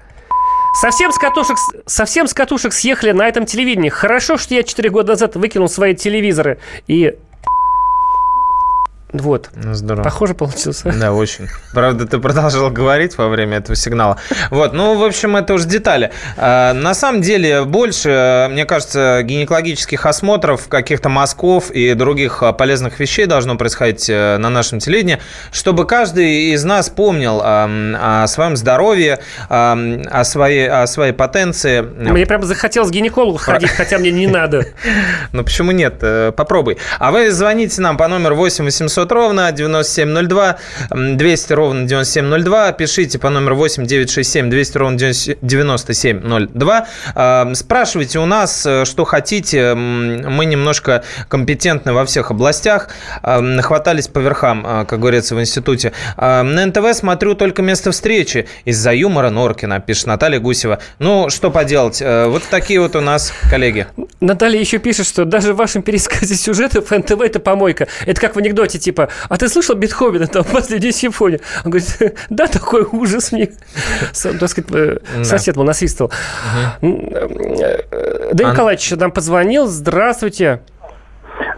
Совсем с, катушек, совсем с катушек съехали на этом телевидении. Хорошо, что я 4 года назад выкинул свои телевизоры. И вот. Ну, здорово. Похоже получилось. а? Да, очень. Правда, ты продолжал говорить во время этого сигнала. Вот, ну, в общем, это уже детали. А, На самом деле, больше, мне кажется, гинекологических осмотров, каких-то мазков и других а, полезных вещей должно происходить э, на нашем телевидении, чтобы каждый из нас помнил о своем здоровье, о своей, о своей потенции. Мне прям захотелось к гинекологу ходить, хотя мне не надо. Ну почему нет? Э, Попробуй. А вы звоните нам по номеру 8 800 ровно 9702, м, 200 ровно 9702, пишите по номеру 8 967 200 ровно 9702. Э, Спрашивайте у нас, э, что хотите. Мы немножко компетентны во всех областях. Э, Нахватались по верхам, э, как говорится в институте. На НТВ смотрю только место встречи. Из-за юмора Норкина, пишет Наталья Гусева. Ну, что поделать. Э, Вот такие вот у нас коллеги. Наталья еще пишет, что даже в вашем пересказе сюжетов НТВ это помойка. Это как в анекдоте, типа, а ты слышал Бетховена там в последней симфонии? Он говорит, да, такой ужас мне. Сам, так сказать, э, Да. сосед был насвистывал. Да, А- Николаевич нам позвонил. Здравствуйте.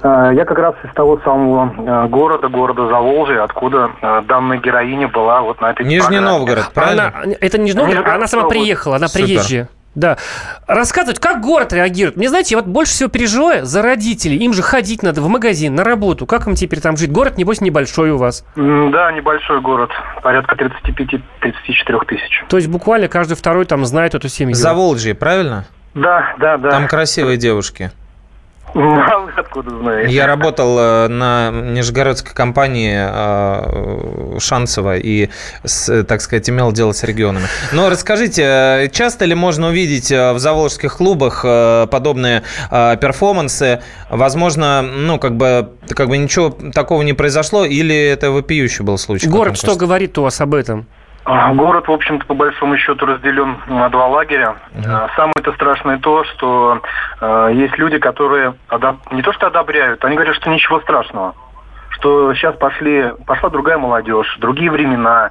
Э, Я как раз из того самого э, города, города Заволжья, откуда э, данная героиня была вот на этой Нижний программе. Новгород, правильно? Она, это Нижний Новгород, а она сама Нижегородская приехала, она Супер. приезжая. Да. Рассказывать, как город реагирует. Мне, знаете, я вот больше всего переживаю за родителей. Им же ходить надо в магазин, на работу. Как им теперь там жить? Город, небось, небольшой у вас. Да, небольшой город, порядка 35-34 тысяч. То есть буквально каждый второй там знает эту семью. Заволжье, правильно? Да, да, да. Там красивые девушки. А вы откуда знаете? Я работал э, на нижегородской компании э, Шансова и, так сказать, имел дело с регионами. Но расскажите, э, часто ли можно увидеть в заволжских клубах подобные перформансы? Возможно, ну, как бы, как бы ничего такого не произошло, или это вопиющий был случай? Город что кажется? говорит у вас об этом? А, Город, в общем-то, по большому счету разделен на два лагеря. А, Самое-то страшное то, что э, есть люди, которые одоб- не то что одобряют, они говорят, что ничего страшного. Что сейчас пошли, пошла другая молодежь, другие времена,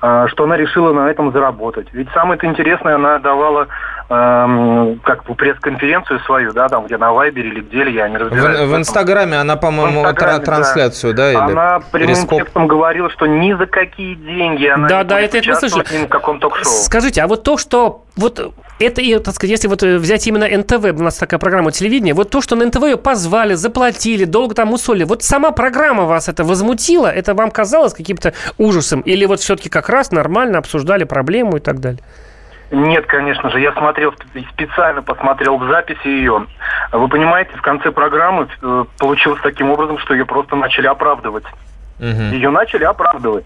что она решила на этом заработать. Ведь самое-то интересное, она давала эм, как бы пресс-конференцию свою, да, там где на Вайбере или где, я не разбираюсь. В, в Инстаграме она, по-моему, тра- трансляцию, да? или Она прямым перископ? текстом говорила, что ни за какие деньги она Да, не да, будет это- это ни в каком ток-шоу. Скажите, а вот то, что вот это, и, так сказать, если вот э, взять именно НТВ, у нас такая программа телевидения, вот то, что на НТВ ее позвали, заплатили, долго там усолили, вот сама программа вас это возмутила, это вам казалось каким-то ужасом? Или вот все-таки как раз нормально обсуждали проблему и так далее? Нет, конечно же, я смотрел, сп- специально посмотрел в записи ее. Вы понимаете, в конце программы э, получилось таким образом, что ее просто начали оправдывать. Ее начали оправдывать.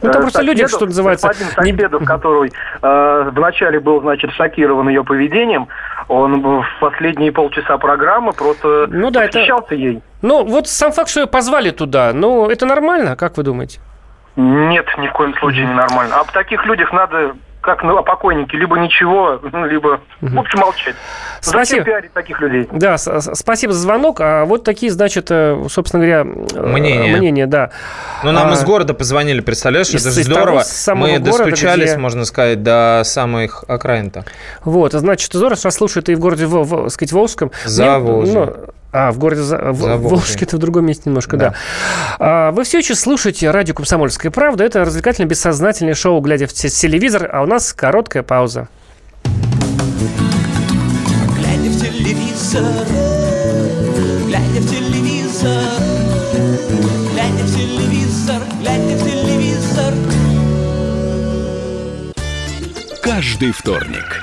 Ну, там Э, просто люди, Соседов, что называется, Господин Соседов, который э, вначале был, значит, шокирован ее поведением, он в последние полчаса программы просто Ну да, это- ей. Ну, вот сам факт, что ее позвали туда, ну, это нормально, как вы думаете? Нет, ни в коем случае не нормально. Об таких людях надо как ну, о покойнике, либо ничего, ну, либо лучше молчать. Спасибо. Зачем пиарить таких людей? Да, спасибо за звонок. А вот такие, значит, э, собственно говоря, э, Мнения. мнения, да. Ну, нам А, из города позвонили, представляешь, из- это же здорово. Мы города, достучались, где- можно сказать, до самых окраин-то. Вот, значит, здорово, что слушают и в городе, в, в, сказать, Волжском. Заволжье. Ну, а, в городе За- Заволжье. Волжске это в другом месте немножко, да. А, вы все еще слушаете радио «Комсомольская правда». Это развлекательное бессознательное шоу «Глядя в те- телевизор», а у нас короткая пауза. Глядя в телевизор, глядя в телевизор, глядя в телевизор, глядя в телевизор. Каждый вторник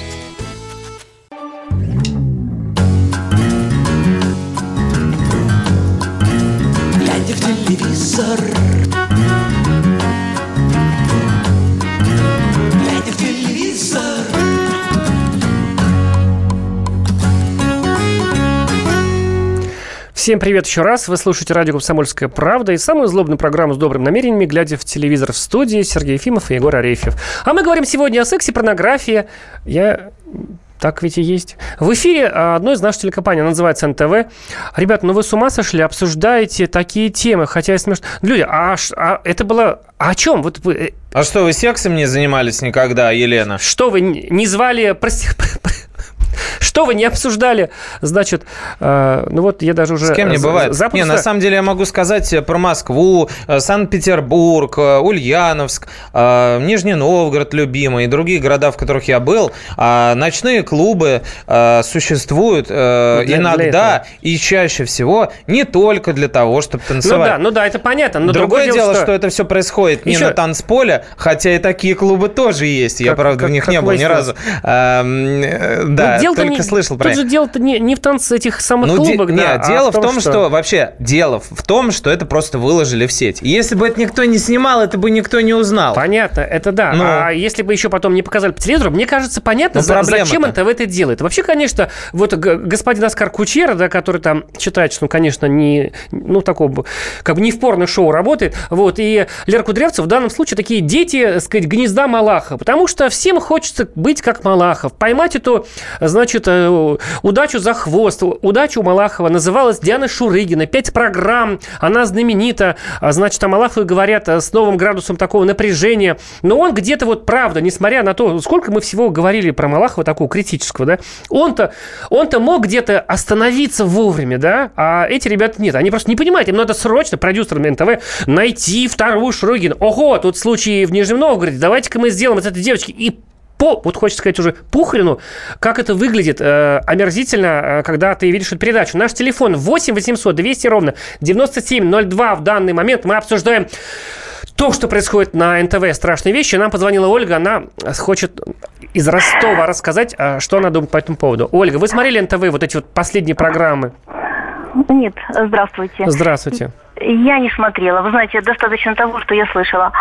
Всем привет еще раз. Вы слушаете радио «Комсомольская правда» и самую злобную программу с добрым намерениями, глядя в телевизор в студии Сергей Ефимов и Егор Арефьев. А мы говорим сегодня о сексе, порнографии. Я так ведь и есть. В эфире а, одной из наших телекомпаний, она называется НТВ. Ребят, ну вы с ума сошли, обсуждаете такие темы, хотя и смешно. Люди, а, а это было... А о чем? Вот вы, э, А что, вы сексом не занимались никогда, Елена? что вы не звали... прости, Что вы не обсуждали? Значит, э, ну вот я даже уже... С кем не за- бывает. запуск- Не, на самом деле я могу сказать э, про Москву, э, Санкт-Петербург, э, Ульяновск, э, Нижний Новгород, любимый, и другие города, в которых я был. А Ночные клубы э, существуют э, Для- для иногда этого. и чаще всего не только для того, чтобы Ну танцевать. да, ну да, это понятно. Но Другое дело, что... это все происходит не Еще- на танцполе, хотя и такие клубы тоже есть. Я, Как- правда, как- в них не был ни разу. А, э, Ну, Да, дело-то только не- слышал про Тут же дело-то не, не в танце этих самых Ну, де- клубах, не, да, а дело в том, что... вообще дело в том, что это просто выложили в сеть. И Если бы это никто не снимал, это бы никто не узнал. Понятно, это да. Ну. А если бы еще потом не показали по телевизору, мне кажется, понятно, Ну, за- зачем НТВ это делает. Вообще, конечно, вот господин Оскар Кучера, да, который там считает, что, ну, конечно, не, ну, такого, как бы не в порно-шоу работает, вот, и Лера Кудрявцев в данном случае такие дети, так сказать, гнезда Малаха, потому что всем хочется быть как Малахов, поймать эту, значит, э, удачу за хвост. Удача у Малахова называлась Диана Шурыгина, пять программ, она знаменита, а, значит, о Малахове говорят э, с новым градусом такого напряжения, но он где-то вот правда, несмотря на то, сколько мы всего говорили про Малахова такого критического, да, он-то, он-то мог где-то остановиться вовремя, да, а эти ребята нет, они просто не понимают, им надо срочно продюсерам НТВ найти вторую Шурыгину. Ого, тут случай в Нижнем Новгороде, давайте-ка мы сделаем из этой девочки. И по, вот хочется сказать уже Пухарину, как это выглядит э, омерзительно, э, когда ты видишь эту передачу. Наш телефон 8 800 200 ровно 9702 в данный момент. Мы обсуждаем то, что происходит на НТВ, страшные вещи. Нам позвонила Ольга, она хочет из Ростова рассказать, э, что она думает по этому поводу. Ольга, вы смотрели НТВ, вот эти вот последние программы? Нет, здравствуйте. Здравствуйте. Я не смотрела. Вы знаете, достаточно того, что я слышала.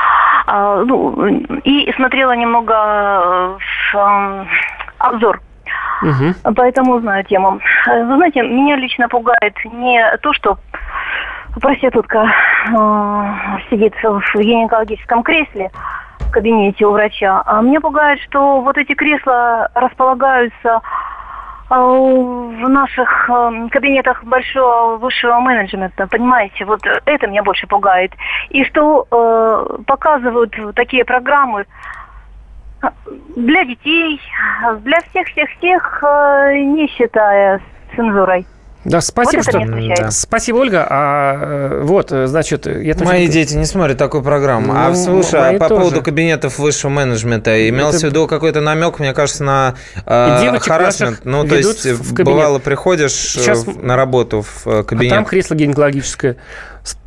А, ну, и смотрела немного э, эм, обзор. Поэтому знаю тему. Э, Вы знаете, меня лично пугает не то, что проститутка э, сидит в гинекологическом кресле в кабинете у врача, а меня пугает, что вот эти кресла располагаются в наших э, кабинетах большого высшего менеджмента, понимаете, вот это меня больше пугает. И что э, показывают такие программы э, для детей, для всех-всех-всех, э, не считая с цензурой. Да, спасибо, Вот что... Да. Спасибо, Ольга. А э, вот, э, значит, я тоже- Мои дети не смотрят такую программу. а Ну, слушай, мои а по тоже. поводу кабинетов высшего менеджмента, имелся Это- в виду какой-то намек, мне кажется, на э, наших Ну, то есть, в кабинет. бывало, приходишь э, Сейчас- на работу в э, А кабинет. там кресло гинекологическое.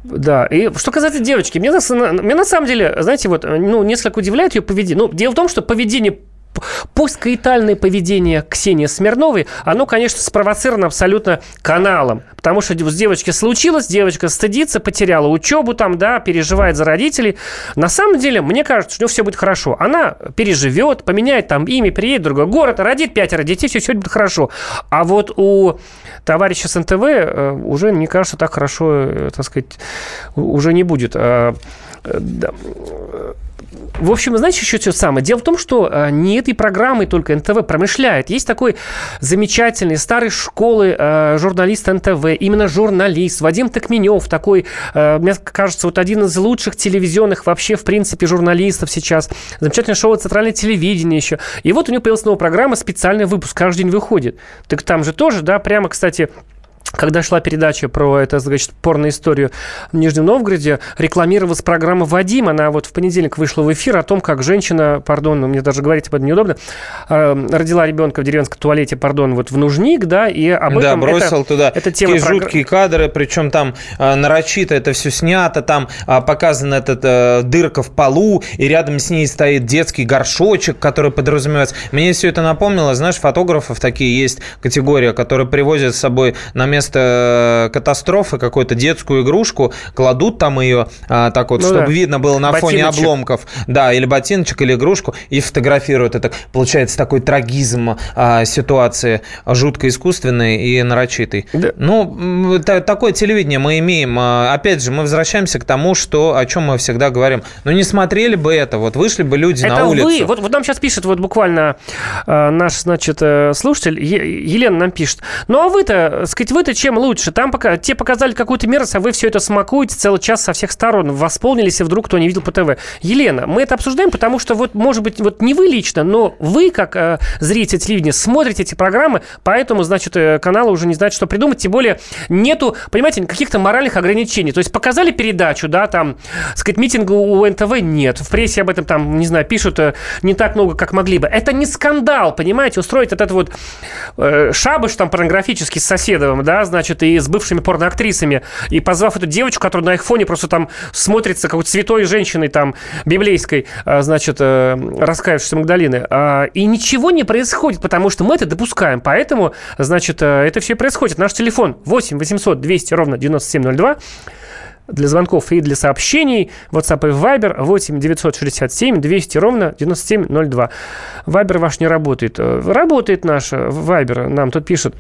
Да, и что касается девочки, мне на, меня на самом деле, знаете, вот, ну, несколько удивляет ее поведение. Ну, дело в том, что поведение п- посткоитальное поведение Ксении Смирновой, оно, конечно, спровоцировано абсолютно каналом. Потому что с девочкой случилось, девочка стыдится, потеряла учебу там, да, переживает за родителей. На самом деле, мне кажется, что все будет хорошо. Она переживет, поменяет там имя, переедет в другой город, родит пятеро детей, все, все будет хорошо. А вот у товарища с НТВ э, уже, мне кажется, так хорошо, э, так сказать, уже не будет. Э, э. В общем, знаете, еще что самое? Дело в том, что э, не этой программой только НТВ промышляет. Есть такой замечательный старой школы э, журналист НТВ, именно журналист Вадим Токменев, такой, э, мне кажется, вот один из лучших телевизионных вообще, в принципе, журналистов сейчас. Замечательное шоу «Центральное телевидение» еще. И вот у него появилась новая программа, специальный выпуск, каждый день выходит. Так там же тоже, да, прямо, кстати, когда шла передача про это, значит, порно-историю в Нижнем Новгороде, рекламировалась программа «Вадим». Она вот в понедельник вышла в эфир о том, как женщина, пардон, мне даже говорить об этом неудобно, э, родила ребенка в деревенском туалете, пардон, вот в нужник, да, и об да, этом... бросил это, туда это тема такие програ- жуткие кадры, причем там э, нарочито это все снято, там э, показана эта э, дырка в полу, и рядом с ней стоит детский горшочек, который подразумевается. Мне все это напомнило, знаешь, фотографов такие есть категория, которые привозят с собой на место э, катастрофы какую-то детскую игрушку, кладут там ее а, так вот, Ну чтобы да. видно было на фоне Ботиночек. обломков, да, или ботиночек, или игрушку, и фотографируют это. Получается такой трагизм а, ситуации, жутко искусственный и нарочитый. Ну, м, та- такое телевидение мы имеем. А, Опять же, мы возвращаемся к тому, что, о чем мы всегда говорим. Ну, не смотрели бы это, вот вышли бы люди Это на улицу. вы, вот, вот нам сейчас пишет вот буквально э, наш, значит, э, слушатель, Е- Елена нам пишет. Ну, а вы-то, сказать, вы-то чем лучше? Там пока, те показали какую-то мерзость, а вы все это смакуете целый час со всех сторон. Восполнились, и вдруг кто не видел по ТВ. Елена, мы это обсуждаем, потому что вот, может быть, вот не вы лично, но вы, как э, зритель телевидения, смотрите эти программы, поэтому, значит, э, каналы уже не знают, что придумать. Тем более нету, понимаете, каких-то моральных ограничений. То есть показали передачу, да, там, сказать, митинга у НТВ нет. В прессе об этом там, не знаю, пишут э, не так много, как могли бы. Это не скандал, понимаете, устроить этот вот э, шабаш там порнографический с Соседовым, да, значит, и с бывшими порноактрисами, и позвав эту девочку, которая на их фоне просто там смотрится какой-то святой женщиной там библейской, э, значит, э, раскаявшейся Магдалины. А, И ничего не происходит, потому что мы это допускаем. Поэтому, значит, э, это все происходит. Наш телефон 8 800 200 ровно 9702 для звонков и для сообщений. WhatsApp и Viber 8 967 200 ровно 9702. Viber ваш не работает. Э, Работает наш Viber. Нам тут пишет.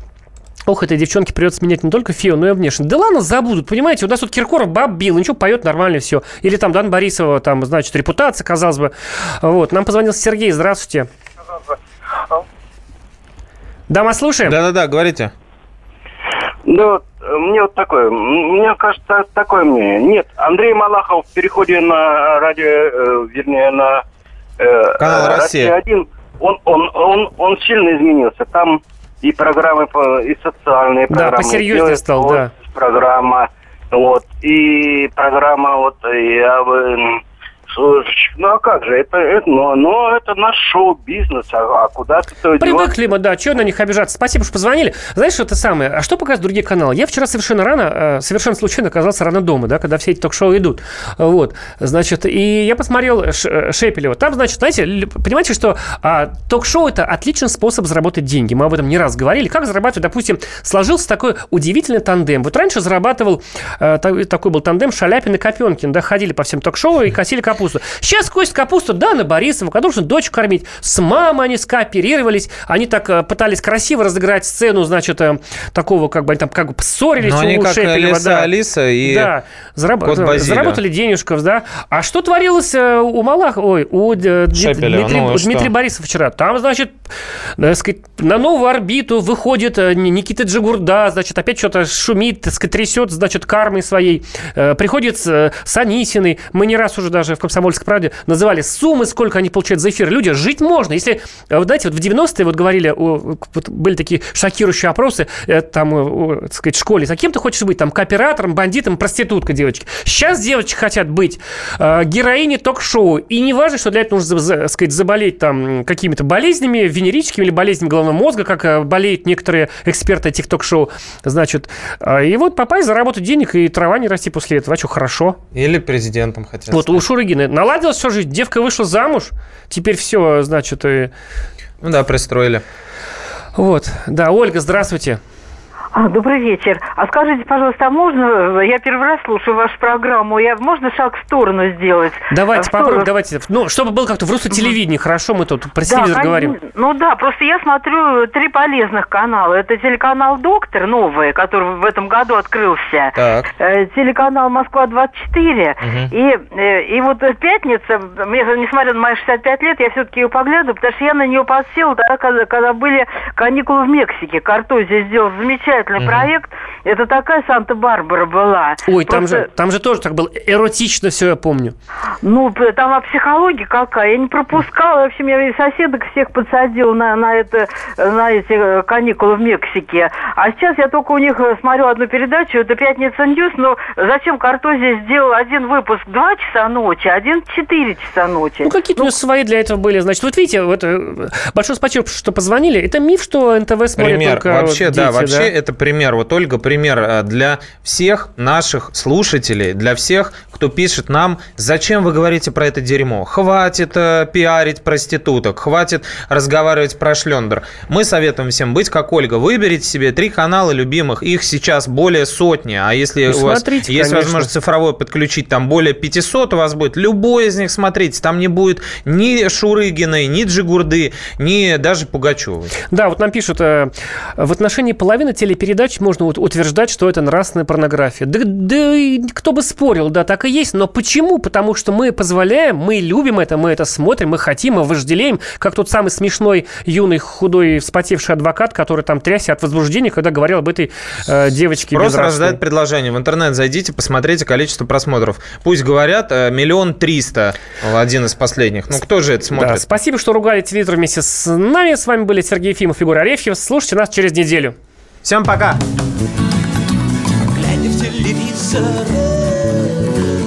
Ох, этой девчонке придется менять не только фею, но и внешность. Да ладно, забудут, понимаете, у нас тут Киркоров баб бил, ничего, поет нормально все. Или там Дан Борисова, там, значит, репутация, казалось бы. Вот, нам позвонил Сергей, здравствуйте. Да, мы слушаем. Да-да-да, говорите. Да, вот, э, мне вот такое, мне кажется, такое мнение. Нет, Андрей Малахов в переходе на радио, э, вернее, на э, Канал э, «Россия». один, он, он, он, он сильно изменился. Там и программы, и социальные Да, программы. посерьезнее «Делает стал, пост», да. Программа, вот, и программа, вот, я бы... Ну а как же, это, это, ну, ну, это наш шоу-бизнес, а, а куда ты это? Привыкли мы, да, что на них обижаться. Спасибо, что позвонили. Знаешь, что это самое? А что показывают другие каналы? Я вчера совершенно рано, э, совершенно случайно оказался рано дома, да, когда все эти ток-шоу идут. Вот, значит, и я посмотрел э, Шепелева. Там, значит, знаете, понимаете, что а, ток-шоу – это отличный способ заработать деньги. Мы об этом не раз говорили. Как зарабатывать, допустим, сложился такой удивительный тандем. Вот раньше зарабатывал, э, та- такой был тандем Шаляпин и Копенкин, да, ходили по всем ток-шоу и косили капусту. Сейчас косят капусту Дана Борисова, которая нужно дочь кормить. С мамой они скооперировались, они так э, пытались красиво разыграть сцену, значит, э, такого, как бы они там как бы поссорились Но они как Шепелева, Лиса да. Алиса и да, зараб- Кот Базилио. заработали денежков, да. А что творилось э, у Малах, ой, у Шепелева, Дмитрия, ну, у? Дмитрия Борисова вчера? Там, значит, так сказать, на новую орбиту выходит Ни- Никита Джигурда, значит, опять что-то шумит, так сказать, трясет, значит, кармой своей. Приходит Санисиной. Мы не раз уже даже в «Комсомольской правде» называли суммы, сколько они получают за эфир. Люди, жить можно. Если, э, вот знаете, вот в 90-е вот говорили, вот были такие шокирующие опросы, э, там, так сказать, в школе, за кем ты хочешь быть? Там, кооператором, бандитом, проституткой, девочки. Сейчас девочки хотят быть э, героини ток-шоу. И не важно, что для этого нужно, так сказать, заболеть там какими-то болезнями, венерическими или болезнями головного мозга, как болеют некоторые эксперты этих ток-шоу. Значит, и вот попасть, заработать денег, и трава не расти после этого. А что, хорошо? Или президентом хотят. Вот стать. у Шурыгина наладилось все жить. Девка вышла замуж, теперь все, значит... И... Ну да, пристроили. Вот, да, Ольга, здравствуйте. А, добрый вечер. А скажите, пожалуйста, а можно, я первый раз слушаю вашу программу, я, можно шаг в сторону сделать? Давайте, попробуем, давайте. Ну, чтобы было как-то в русле телевидения, хорошо, мы тут про телевизор да, говорим. Ну да, просто я смотрю три полезных канала. Это телеканал «Доктор» новый, который в этом году открылся. Так. Э, телеканал «Москва-24». Угу. И, э, и вот пятница, мне, несмотря на мои 65 лет, я все-таки ее поглядываю, потому что я на нее подсела тогда, когда, когда были каникулы в Мексике. Картозия сделал замечательно замечательный угу. проект. Это такая Санта-Барбара была. Ой, Просто... там, же, там же тоже так было эротично все, я помню. Ну, там а психология какая. Я не пропускала. В общем, я и соседок всех подсадила на, на, это, на эти э, каникулы в Мексике. А сейчас я только у них э, смотрю одну передачу. Это «Пятница News». Но зачем Картозия сделал один выпуск 2 часа ночи, один 4 часа ночи? Ну, какие-то ну, свои для этого были. Значит, вот видите, вот, э, большое спасибо, что позвонили. Это миф, что НТВ смотрит Пример. только Вообще, дети, да, вообще да? это пример. Вот, Ольга, пример э, для всех наших слушателей, для всех, кто пишет нам, зачем вы говорите про это дерьмо? Хватит э, пиарить проституток, хватит разговаривать про шлендер. Мы советуем всем быть как Ольга. Выберите себе три канала любимых, их сейчас более сотни, а если ну, у вас есть конечно. возможность цифровой подключить, там более 500 у вас будет, любой из них смотрите, там не будет ни Шурыгиной, ни Джигурды, ни даже Пугачевой. Да, вот нам пишут, э, в отношении половины телепередач передач можно утверждать, что это нравственная порнография. Да, да кто бы спорил, да, так и есть. Но почему? Потому что мы позволяем, мы любим это, мы это смотрим, мы хотим, мы вожделеем, как тот самый смешной, юный, худой, вспотевший адвокат, который там трясся от возбуждения, когда говорил об этой э, девочке Просто раздать предложение. В интернет зайдите, посмотрите количество просмотров. Пусть говорят, э, миллион триста, один из последних. Ну, кто же это смотрит? Да, спасибо, что ругали телевизор вместе с нами. С вами были Сергей Ефимов, Егор Арефьев. Слушайте нас через неделю. Всем пока! Глядя в телевизор,